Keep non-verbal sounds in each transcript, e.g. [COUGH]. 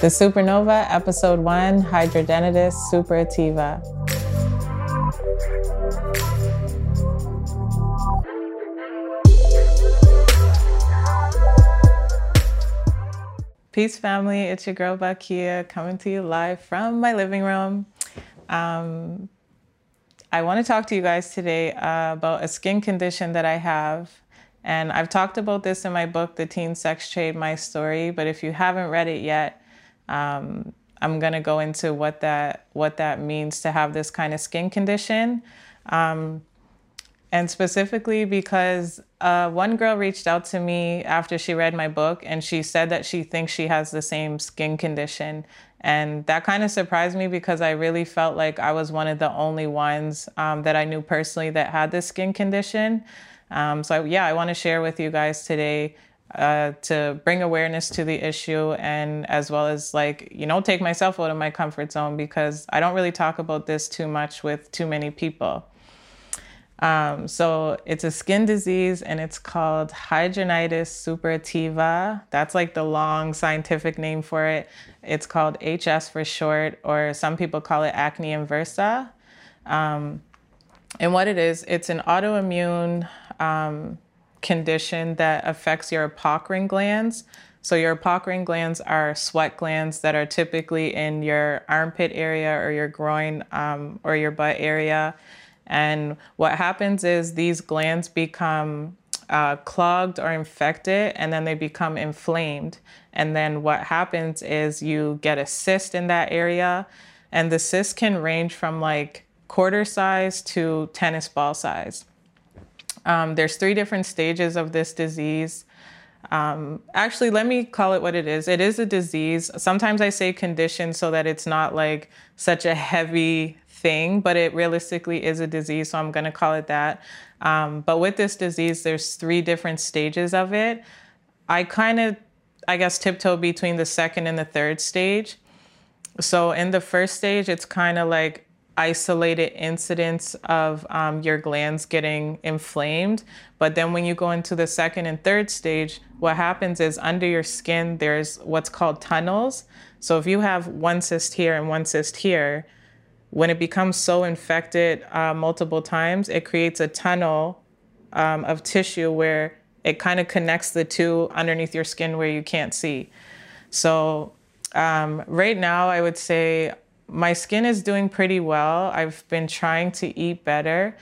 The Supernova, Episode 1 Hidradenitis suppurativa. Peace, family. It's your girl Bakeia coming to you live from my living room. Um, I want to talk to you guys today uh, about a skin condition that I have. And I've talked about this in my book, The Teen Sex Trade My Story. But if you haven't read it yet, um, I'm going to go into what that, what that means to have this kind of skin condition. Um, and specifically because uh, one girl reached out to me after she read my book and she said that she thinks she has the same skin condition. And that kind of surprised me because I really felt like I was one of the only ones um, that I knew personally that had this skin condition. Um, so, I, yeah, I want to share with you guys today uh, to bring awareness to the issue and as well as like, you know, take myself out of my comfort zone because I don't really talk about this too much with too many people. Um, so it's a skin disease and it's called hidradenitis suppurativa. That's like the long scientific name for it. It's called HS for short, or some people call it acne inversa. Um, and what it is, it's an autoimmune um, condition that affects your apocrine glands. So your apocrine glands are sweat glands that are typically in your armpit area or your groin um, or your butt area and what happens is these glands become uh, clogged or infected and then they become inflamed. And then what happens is you get a cyst in that area, and the cyst can range from like quarter size to tennis ball size. Um, there's three different stages of this disease. Um, actually, let me call it what it is. It is a disease. Sometimes I say condition so that it's not like such a heavy thing, but it realistically is a disease, so I'm going to call it that. Um, but with this disease, there's three different stages of it. I kind of, I guess, tiptoe between the second and the third stage. So in the first stage, it's kind of like isolated incidents of um, your glands getting inflamed. But then when you go into the second and third stage, what happens is under your skin, there's what's called tunnels. So if you have one cyst here and one cyst here, when it becomes so infected uh, multiple times, it creates a tunnel um, of tissue where it kind of connects the two underneath your skin where you can't see. So, um, right now, I would say my skin is doing pretty well. I've been trying to eat better.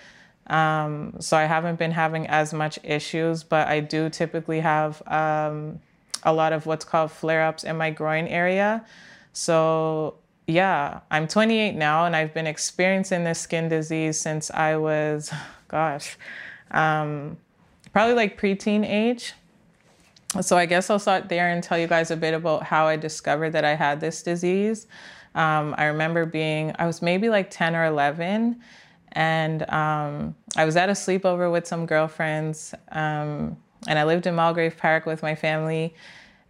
Um, so, I haven't been having as much issues, but I do typically have um, a lot of what's called flare ups in my groin area. So, yeah, I'm 28 now and I've been experiencing this skin disease since I was, [SIGHS] gosh, um, probably like preteen age. So I guess I'll start there and tell you guys a bit about how I discovered that I had this disease. Um, I remember being, I was maybe like 10 or 11, and um, I was at a sleepover with some girlfriends, um, and I lived in Mulgrave Park with my family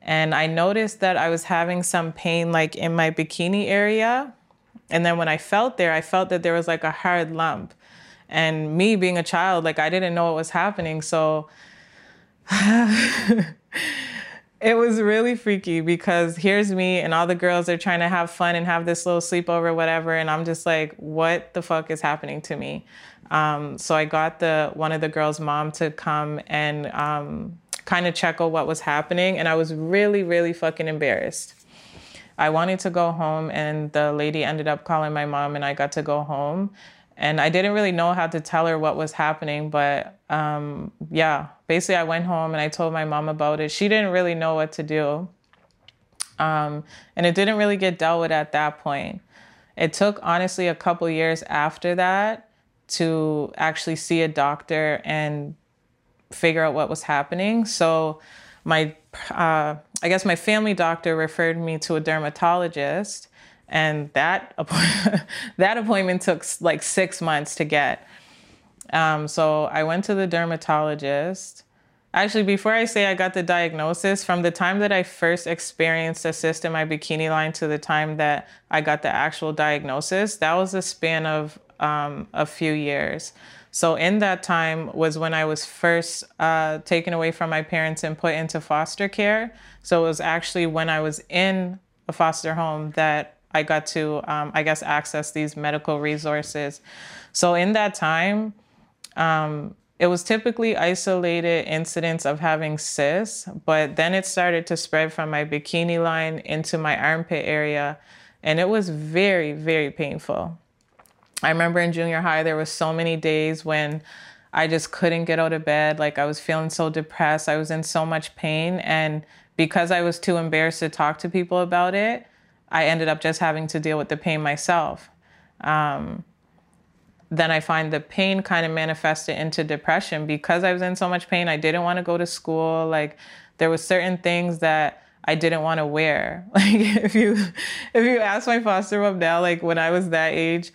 and I noticed that I was having some pain like in my bikini area. And then when I felt there, I felt that there was like a hard lump. And me being a child, like I didn't know what was happening. So [LAUGHS] it was really freaky because here's me and all the girls are trying to have fun and have this little sleepover, whatever. And I'm just like, what the fuck is happening to me? Um, so I got the one of the girls' mom to come and um, kind of check out what was happening. And I was really, really fucking embarrassed. I wanted to go home, and the lady ended up calling my mom, and I got to go home. And I didn't really know how to tell her what was happening, but um, yeah, basically, I went home and I told my mom about it. She didn't really know what to do. Um, and it didn't really get dealt with at that point. It took honestly a couple years after that to actually see a doctor and figure out what was happening. So my, uh, I guess my family doctor referred me to a dermatologist, and that [LAUGHS] that appointment took like six months to get. Um, so I went to the dermatologist. Actually, before I say I got the diagnosis, from the time that I first experienced a cyst in my bikini line to the time that I got the actual diagnosis, that was a span of um, a few years. So in that time was when I was first uh, taken away from my parents and put into foster care. So it was actually when I was in a foster home that I got to, um, I guess, access these medical resources. So in that time, um, it was typically isolated incidents of having cysts, but then it started to spread from my bikini line into my armpit area, and it was very, very painful. I remember in junior high, there was so many days when I just couldn't get out of bed. Like I was feeling so depressed. I was in so much pain. And because I was too embarrassed to talk to people about it, I ended up just having to deal with the pain myself. Um, then I find the pain kind of manifested into depression because I was in so much pain. I didn't want to go to school. Like there was certain things that I didn't want to wear. [LAUGHS] Like if you if you ask my foster mom now, like when I was that age,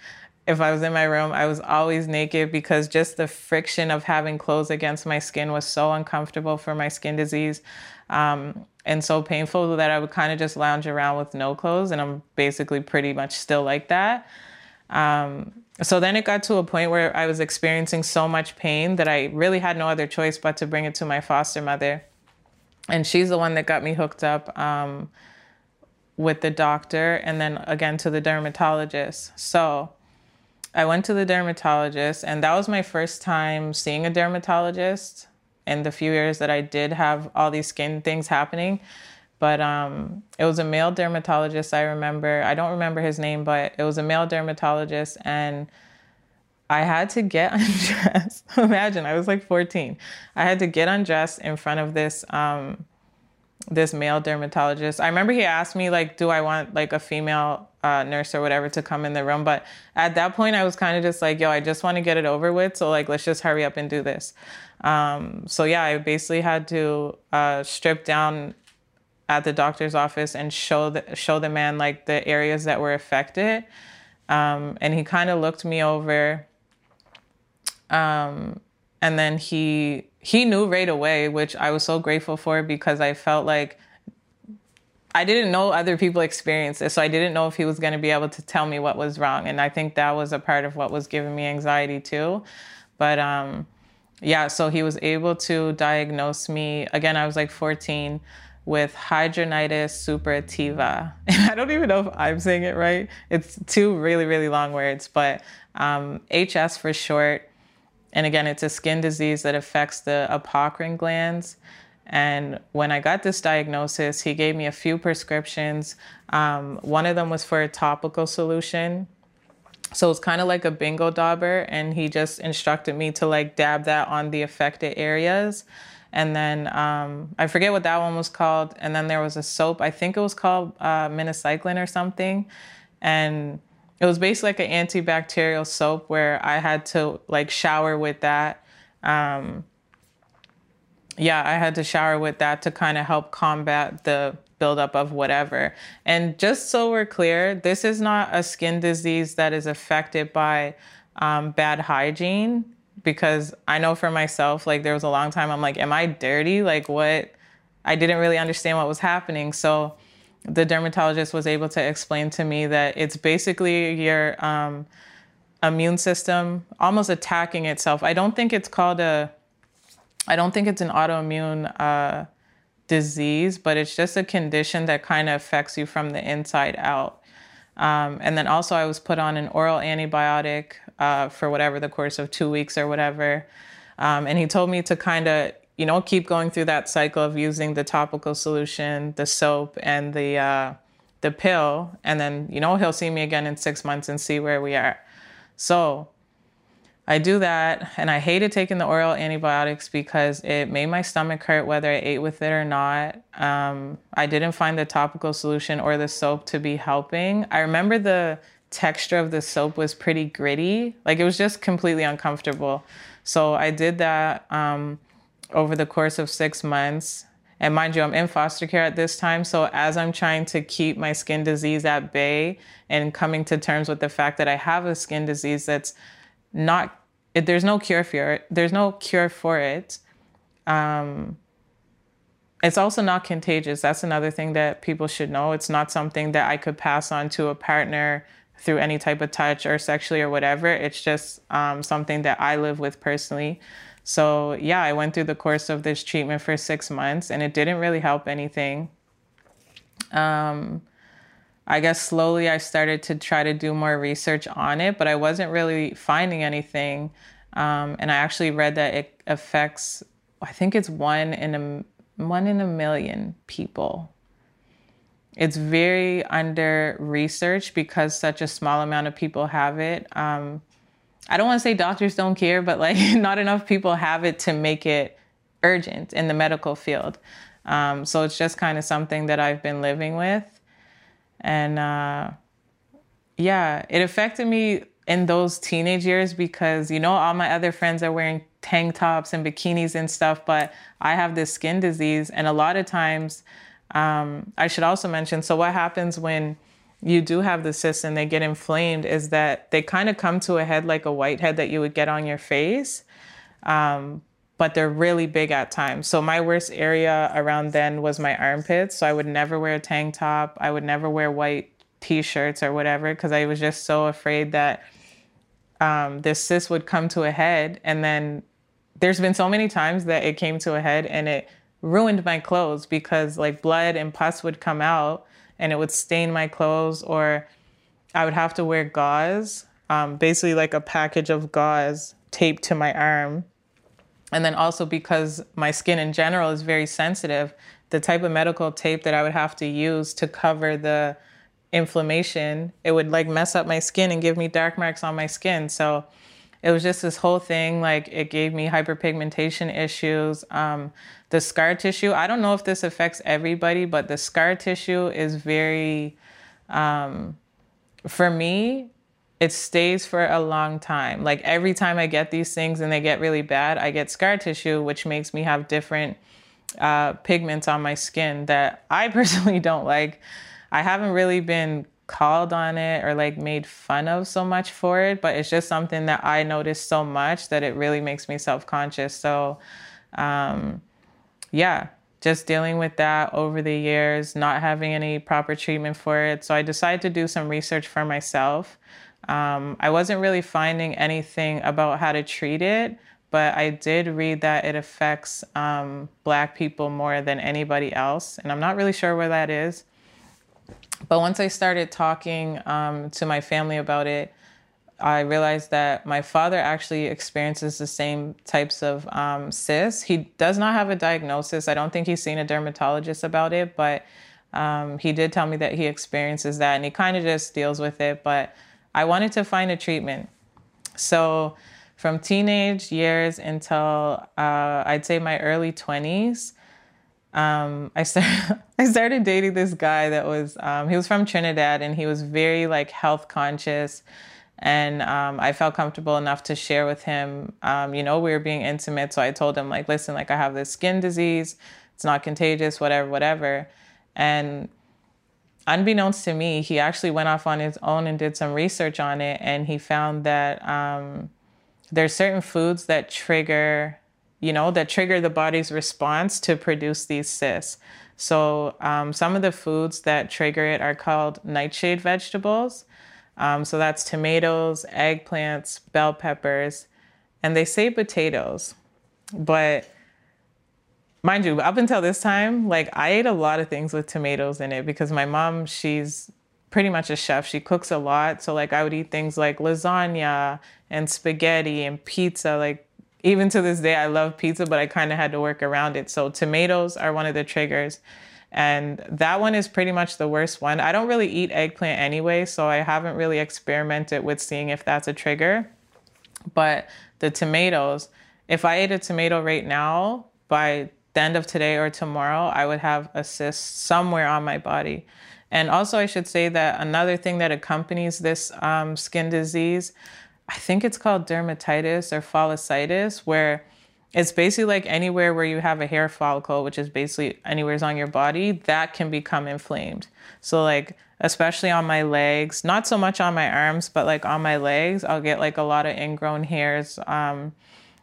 if I was in my room, I was always naked because just the friction of having clothes against my skin was so uncomfortable for my skin disease. Um, and so painful that I would kind of just lounge around with no clothes, and I'm basically pretty much still like that. Um, so then it got to a point where I was experiencing so much pain that I really had no other choice but to bring it to my foster mother. And she's the one that got me hooked up um, with the doctor and then again to the dermatologist. So I went to the dermatologist, and that was my first time seeing a dermatologist in the few years that I did have all these skin things happening. But um, it was a male dermatologist, I remember. I don't remember his name, but it was a male dermatologist. And I had to get [LAUGHS] undressed. Imagine, I was like 14. I had to get undressed in front of this um, this male dermatologist. I remember he asked me like, "Do I want like a female uh, nurse or whatever to come in the room?" But at that point, I was kind of just like, "Yo, I just want to get it over with. So like, let's just hurry up and do this." Um, so yeah, I basically had to uh, strip down at the doctor's office and show the show the man like the areas that were affected. Um, and he kind of looked me over. Um, and then he he knew right away, which I was so grateful for because I felt like I didn't know other people experienced it, so I didn't know if he was going to be able to tell me what was wrong, and I think that was a part of what was giving me anxiety too. But um, yeah, so he was able to diagnose me again. I was like 14 with hidradenitis suppurativa. [LAUGHS] I don't even know if I'm saying it right. It's two really, really long words, but um, HS for short. And again, it's a skin disease that affects the apocrine glands. And when I got this diagnosis, he gave me a few prescriptions. Um, one of them was for a topical solution. So it's kind of like a bingo dauber, and he just instructed me to like dab that on the affected areas. And then um, I forget what that one was called. And then there was a soap, I think it was called uh, minocycline or something. And it was basically like an antibacterial soap where I had to like shower with that. Um, yeah, I had to shower with that to kind of help combat the buildup of whatever. And just so we're clear, this is not a skin disease that is affected by um, bad hygiene because I know for myself, like there was a long time I'm like, am I dirty? Like what? I didn't really understand what was happening. So the dermatologist was able to explain to me that it's basically your um, immune system almost attacking itself. I don't think it's called a, I don't think it's an autoimmune uh, disease, but it's just a condition that kind of affects you from the inside out. Um, and then also, I was put on an oral antibiotic uh, for whatever the course of two weeks or whatever. Um, and he told me to kind of, you know, keep going through that cycle of using the topical solution, the soap, and the uh, the pill. And then, you know, he'll see me again in six months and see where we are. So I do that, and I hated taking the oral antibiotics because it made my stomach hurt whether I ate with it or not. Um, I didn't find the topical solution or the soap to be helping. I remember the texture of the soap was pretty gritty, like it was just completely uncomfortable. So I did that um, over the course of six months. And mind you, I'm in foster care at this time. So as I'm trying to keep my skin disease at bay and coming to terms with the fact that I have a skin disease that's not there's no cure for it. There's no cure for it. Um, it's also not contagious. That's another thing that people should know. It's not something that I could pass on to a partner through any type of touch or sexually or whatever. It's just um, something that I live with personally. So, yeah, I went through the course of this treatment for six months and it didn't really help anything. Um, I guess slowly I started to try to do more research on it, but I wasn't really finding anything. Um, and I actually read that it affects, I think it's one in a one in a million people. It's very under research because such a small amount of people have it. Um, I don't want to say doctors don't care, but like [LAUGHS] not enough people have it to make it urgent in the medical field. Um, so it's just kind of something that I've been living with. And uh, yeah, it affected me in those teenage years because, you know, all my other friends are wearing tank tops and bikinis and stuff, but I have this skin disease. And a lot of times, um, I should also mention so, what happens when you do have the cysts and they get inflamed is that they kind of come to a head like a whitehead that you would get on your face. Um, but they're really big at times. So my worst area around then was my armpits. So I would never wear a tank top. I would never wear white t-shirts or whatever because I was just so afraid that um, this cyst would come to a head. And then there's been so many times that it came to a head and it ruined my clothes because like blood and pus would come out and it would stain my clothes or I would have to wear gauze, um, basically like a package of gauze taped to my arm and then also because my skin in general is very sensitive, the type of medical tape that I would have to use to cover the inflammation, it would like mess up my skin and give me dark marks on my skin. So it was just this whole thing. Like it gave me hyperpigmentation issues. Um, the scar tissue, I don't know if this affects everybody, but the scar tissue is very, um, for me, it stays for a long time. Like every time I get these things and they get really bad, I get scar tissue, which makes me have different uh, pigments on my skin that I [LAUGHS] personally don't like. I haven't really been called on it or like made fun of so much for it, but it's just something that I notice so much that it really makes me self conscious. So, um, yeah, just dealing with that over the years, not having any proper treatment for it. So I decided to do some research for myself. Um, I wasn't really finding anything about how to treat it, but I did read that it affects um, Black people more than anybody else. And I'm not really sure where that is. But once I started talking um, to my family about it, I realized that my father actually experiences the same types of um, cysts. He does not have a diagnosis. I don't think he's seen a dermatologist about it, but um, he did tell me that he experiences that and he kind of just deals with it. But I wanted to find a treatment. So, from teenage years until uh, I'd say my early 20s, um, I started [LAUGHS] I started dating this guy that was um, he was from Trinidad and he was very like health conscious, and um, I felt comfortable enough to share with him. Um, you know, we were being intimate, so I told him like, listen, like I have this skin disease, it's not contagious, whatever, whatever, and unbeknownst to me, he actually went off on his own and did some research on it, and he found that um, there's certain foods that trigger, you know, that trigger the body's response to produce these cysts. So um, some of the foods that trigger it are called nightshade vegetables. Um, so that's tomatoes, eggplants, bell peppers, and they say potatoes, but mind you, up until this time, like I ate a lot of things with tomatoes in it because my mom, she's pretty much a chef. She cooks a lot. So like I would eat things like lasagna and spaghetti and pizza. Like even to this day, I love pizza, but I kind of had to work around it. So tomatoes are one of the triggers. And that one is pretty much the worst one. I don't really eat eggplant anyway, so I haven't really experimented with seeing if that's a trigger. But the tomatoes, if I ate a tomato right now, by the end of today or tomorrow, I would have a cyst somewhere on my body. And also, I should say that another thing that accompanies this um, skin disease, I think it's called dermatitis or folliculitis, where it's basically like anywhere where you have a hair follicle, which is basically anywhere's on your body, that can become inflamed. So, like, especially on my legs, not so much on my arms, but like on my legs, I'll get like a lot of ingrown hairs. Um,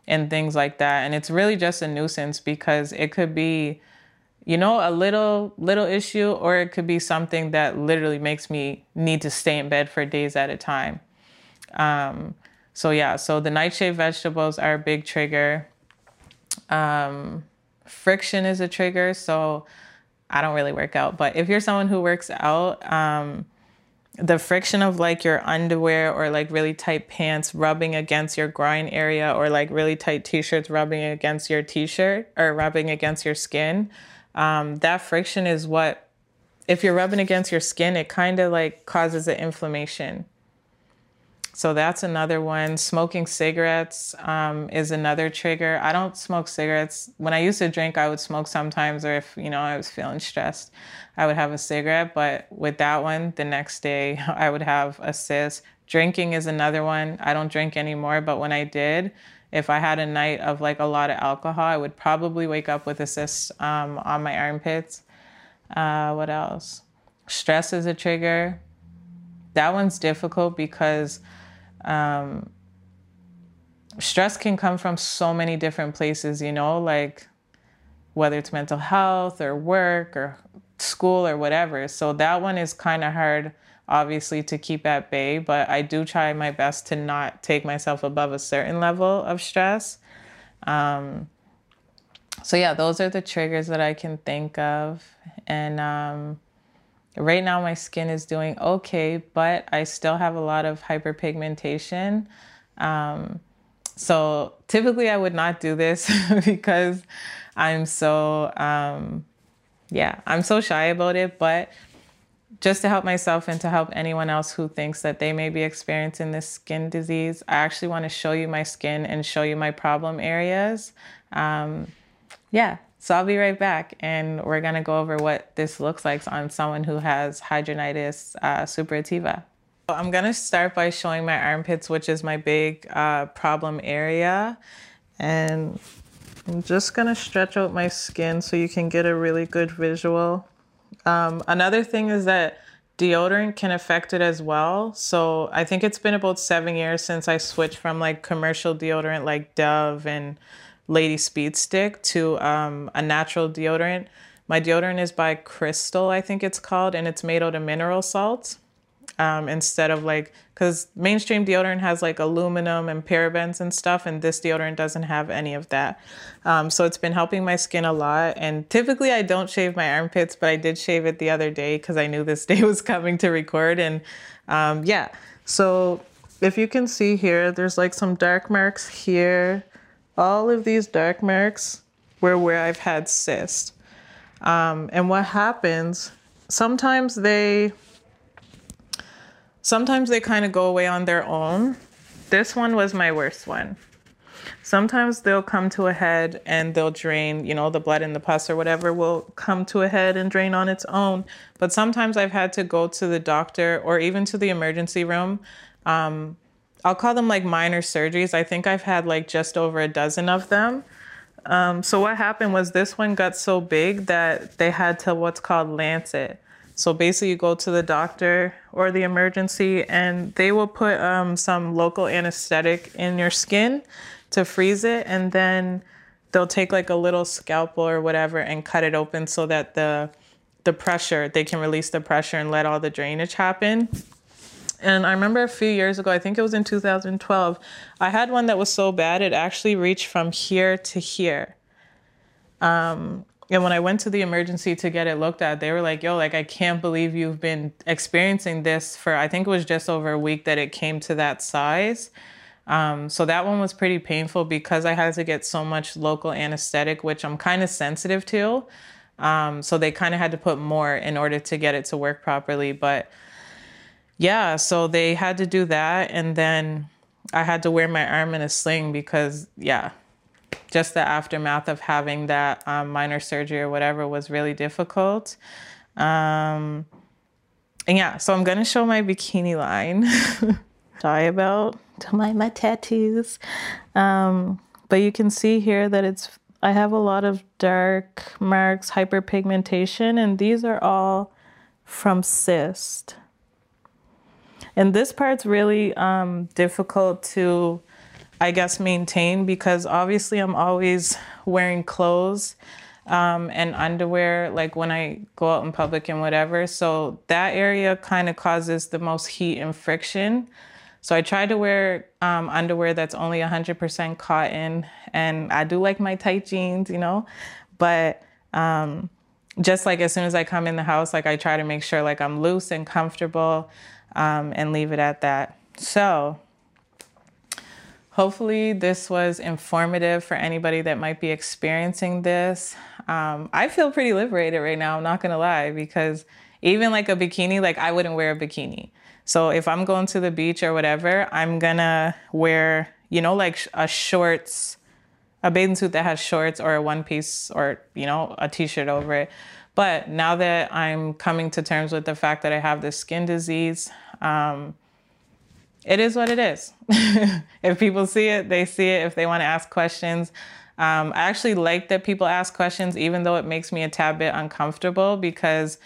and things like that. And it's really just a nuisance because it could be, you know, a little little issue, or it could be something that literally makes me need to stay in bed for days at a time. Um, so yeah, so the nightshade vegetables are a big trigger. Um, friction is a trigger, so I don't really work out, but if you're someone who works out, um, the friction of like your underwear or like really tight pants rubbing against your groin area or like really tight t-shirts rubbing against your t-shirt or rubbing against your skin um, that friction is what if you're rubbing against your skin it kind of like causes an inflammation so that's another one. Smoking cigarettes um, is another trigger. I don't smoke cigarettes. When I used to drink, I would smoke sometimes, or if you know I was feeling stressed, I would have a cigarette. But with that one, the next day [LAUGHS] I would have a cyst. Drinking is another one. I don't drink anymore, but when I did, if I had a night of like a lot of alcohol, I would probably wake up with a cyst um, on my armpits. Uh, what else? Stress is a trigger. That one's difficult because um, stress can come from so many different places, you know, like whether it's mental health or work or school or whatever. So that one is kind of hard, obviously, to keep at bay, but I do try my best to not take myself above a certain level of stress. Um, so, yeah, those are the triggers that I can think of. And um, Right now, my skin is doing okay, but I still have a lot of hyperpigmentation. Um, so typically, I would not do this [LAUGHS] because I'm so, um, yeah, I'm so shy about it. But just to help myself and to help anyone else who thinks that they may be experiencing this skin disease, I actually want to show you my skin and show you my problem areas. Um, yeah, so I'll be right back and we're gonna go over what this looks like on someone who has hidradenitis uh, suppurativa. I'm gonna start by showing my armpits, which is my big uh, problem area. And I'm just gonna stretch out my skin so you can get a really good visual. Um, another thing is that deodorant can affect it as well. So I think it's been about seven years since I switched from like commercial deodorant like Dove and Lady Speed Stick to um, a natural deodorant. My deodorant is by Crystal, I think it's called, and it's made out of mineral salts um, instead of like, because mainstream deodorant has like aluminum and parabens and stuff, and this deodorant doesn't have any of that. Um, so it's been helping my skin a lot. And typically I don't shave my armpits, but I did shave it the other day because I knew this [LAUGHS] day was coming to record. And um, yeah, so if you can see here, there's like some dark marks here all of these dark marks were where I've had cysts. Um, and what happens, sometimes they, sometimes they kind of go away on their own. This one was my worst one. Sometimes they'll come to a head and they'll drain, you know, the blood and the pus or whatever will come to a head and drain on its own. But sometimes I've had to go to the doctor or even to the emergency room um, I'll call them like minor surgeries. I think I've had like just over a dozen of them. Um, so what happened was this one got so big that they had to what's called lancet. So basically, you go to the doctor or the emergency, and they will put um, some local anesthetic in your skin to freeze it, and then they'll take like a little scalpel or whatever and cut it open so that the the pressure they can release the pressure and let all the drainage happen. And I remember a few years ago, I think it was in 2012, I had one that was so bad it actually reached from here to here. Um, and when I went to the emergency to get it looked at, they were like, yo, like, I can't believe you've been experiencing this for, I think it was just over a week that it came to that size. Um, so that one was pretty painful because I had to get so much local anesthetic, which I'm kind of sensitive to. Um, so they kind of had to put more in order to get it to work properly. But yeah, so they had to do that. And then I had to wear my arm in a sling because, yeah, just the aftermath of having that um, minor surgery or whatever was really difficult. Um, and yeah, so I'm gonna show my bikini line. [LAUGHS] Sorry about to my, my tattoos. Um, but you can see here that it's I have a lot of dark marks, hyperpigmentation, and these are all from cyst. And this part's really um, difficult to, I guess, maintain because obviously I'm always wearing clothes. um, and underwear, like when I go out in public and whatever. So that area kind of causes the most heat and friction. So I try to wear um, underwear that's only 100% cotton, and I do like my tight jeans, you know, but um, just like as soon as I come in the house, like I try to make sure like I'm loose and comfortable, um, and leave it at that. So hopefully this was informative for anybody that might be experiencing this. Um, I feel pretty liberated right now. I'm not gonna lie because even like a bikini, like I wouldn't wear a bikini. So if I'm going to the beach or whatever, I'm gonna wear, you know, like a shorts, a bathing suit that has shorts or a one piece or, you know, a t shirt over it. But now that I'm coming to terms with the fact that I have this skin disease, um, it is what it is. [LAUGHS] if people see it, they see it. If they want to ask questions, um, I actually like that people ask questions, even though it makes me a tad bit uncomfortable because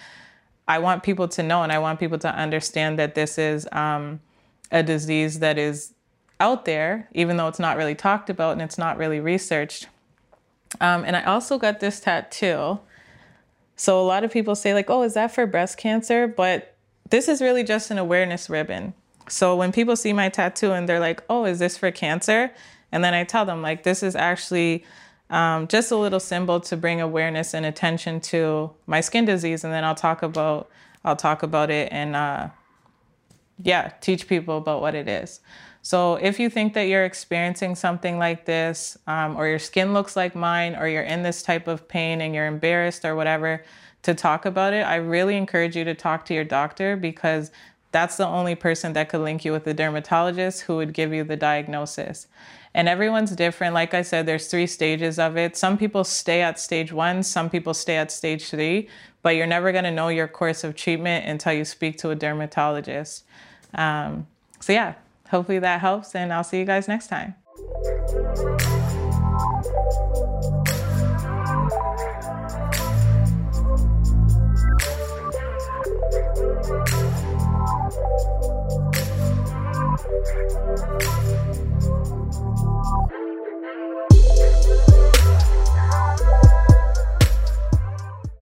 I want people to know and I want people to understand that this is um, a disease that is out there, even though it's not really talked about and it's not really researched. Um, and I also got this tattoo. So a lot of people say, like, oh, is that for breast cancer? But this is really just an awareness ribbon. So when people see my tattoo and they're like, oh, is this for cancer? And then I tell them, like, this is actually um, just a little symbol to bring awareness and attention to my skin disease, and then I'll talk about I'll talk about it and uh, yeah, teach people about what it is. So if you think that you're experiencing something like this, um, or your skin looks like mine, or you're in this type of pain and you're embarrassed or whatever to talk about it, I really encourage you to talk to your doctor because that's the only person that could link you with a dermatologist who would give you the diagnosis. And everyone's different. Like I said, there's three stages of it. Some people stay at stage one, some people stay at stage three, but you're never going to know your course of treatment until you speak to a dermatologist. Um, so, yeah, hopefully that helps, and I'll see you guys next time.